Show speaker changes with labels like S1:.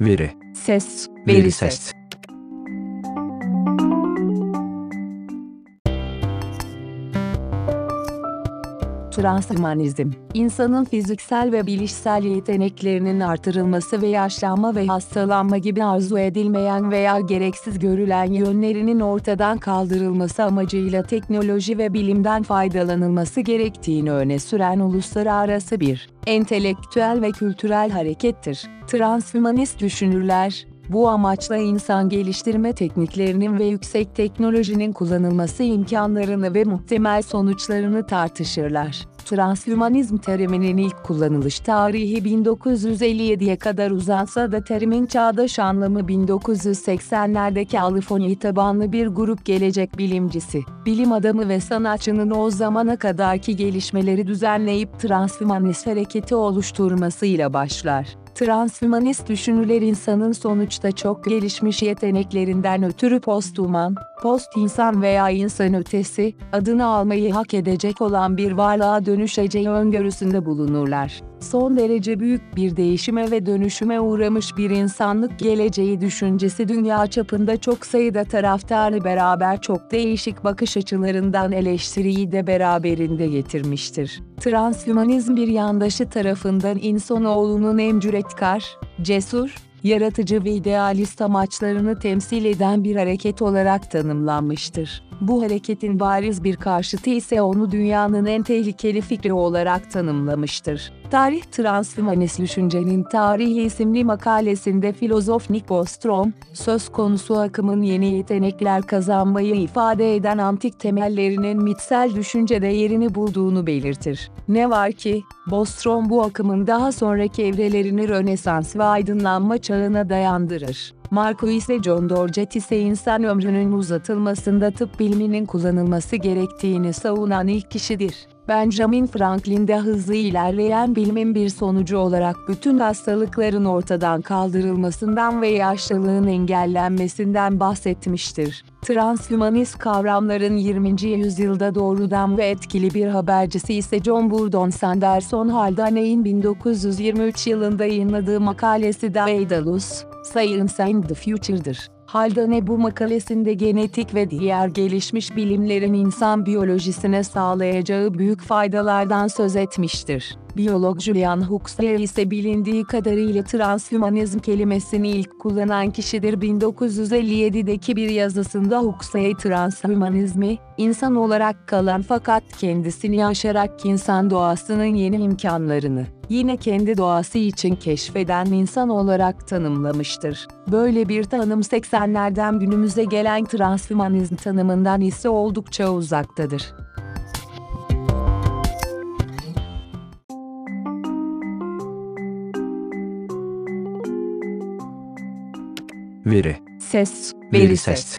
S1: Veri.
S2: Ses,
S1: Veri
S2: ses. Transhumanizm, insanın fiziksel ve bilişsel yeteneklerinin artırılması ve yaşlanma ve hastalanma gibi arzu edilmeyen veya gereksiz görülen yönlerinin ortadan kaldırılması amacıyla teknoloji ve bilimden faydalanılması gerektiğini öne süren uluslararası bir entelektüel ve kültürel harekettir. Transhumanist düşünürler, bu amaçla insan geliştirme tekniklerinin ve yüksek teknolojinin kullanılması imkanlarını ve muhtemel sonuçlarını tartışırlar. Transhümanizm teriminin ilk kullanılış tarihi 1957'ye kadar uzansa da terimin çağdaş anlamı 1980'lerdeki California tabanlı bir grup gelecek bilimcisi, bilim adamı ve sanatçının o zamana kadarki gelişmeleri düzenleyip transhümanist hareketi oluşturmasıyla başlar. Transhümanist düşünürler insanın sonuçta çok gelişmiş yeteneklerinden ötürü posthuman, post-insan veya insan ötesi, adını almayı hak edecek olan bir varlığa dönüşeceği öngörüsünde bulunurlar. Son derece büyük bir değişime ve dönüşüme uğramış bir insanlık geleceği düşüncesi dünya çapında çok sayıda taraftarı beraber çok değişik bakış açılarından eleştiriyi de beraberinde getirmiştir. Transhümanizm bir yandaşı tarafından insanoğlunun en cüretkar, cesur, yaratıcı ve idealist amaçlarını temsil eden bir hareket olarak tanımlanmıştır. Bu hareketin bariz bir karşıtı ise onu dünyanın en tehlikeli fikri olarak tanımlamıştır. Tarih Transhümanist Düşüncenin Tarihi isimli makalesinde filozof Nick Bostrom, söz konusu akımın yeni yetenekler kazanmayı ifade eden antik temellerinin mitsel düşüncede yerini bulduğunu belirtir. Ne var ki, Bostrom bu akımın daha sonraki evrelerini Rönesans ve aydınlanma çağına dayandırır. Marco ise John Dorjet ise insan ömrünün uzatılmasında tıp biliminin kullanılması gerektiğini savunan ilk kişidir. Benjamin Franklin de hızlı ilerleyen bilimin bir sonucu olarak bütün hastalıkların ortadan kaldırılmasından ve yaşlılığın engellenmesinden bahsetmiştir. Transhümanist kavramların 20. yüzyılda doğrudan ve etkili bir habercisi ise John Burdon Sanderson Haldane'in 1923 yılında yayınladığı makalesi Daedalus, Science and the Future'dır. Haldane bu makalesinde genetik ve diğer gelişmiş bilimlerin insan biyolojisine sağlayacağı büyük faydalardan söz etmiştir. Biyolog Julian Huxley ise bilindiği kadarıyla transhümanizm kelimesini ilk kullanan kişidir. 1957'deki bir yazısında Huxley transhümanizmi, insan olarak kalan fakat kendisini aşarak insan doğasının yeni imkanlarını, yine kendi doğası için keşfeden insan olarak tanımlamıştır. Böyle bir tanım 80'lerden günümüze gelen transhümanizm tanımından ise oldukça uzaktadır.
S1: Veri.
S2: Ses,
S1: Veri
S2: veri
S1: ses.
S2: ses.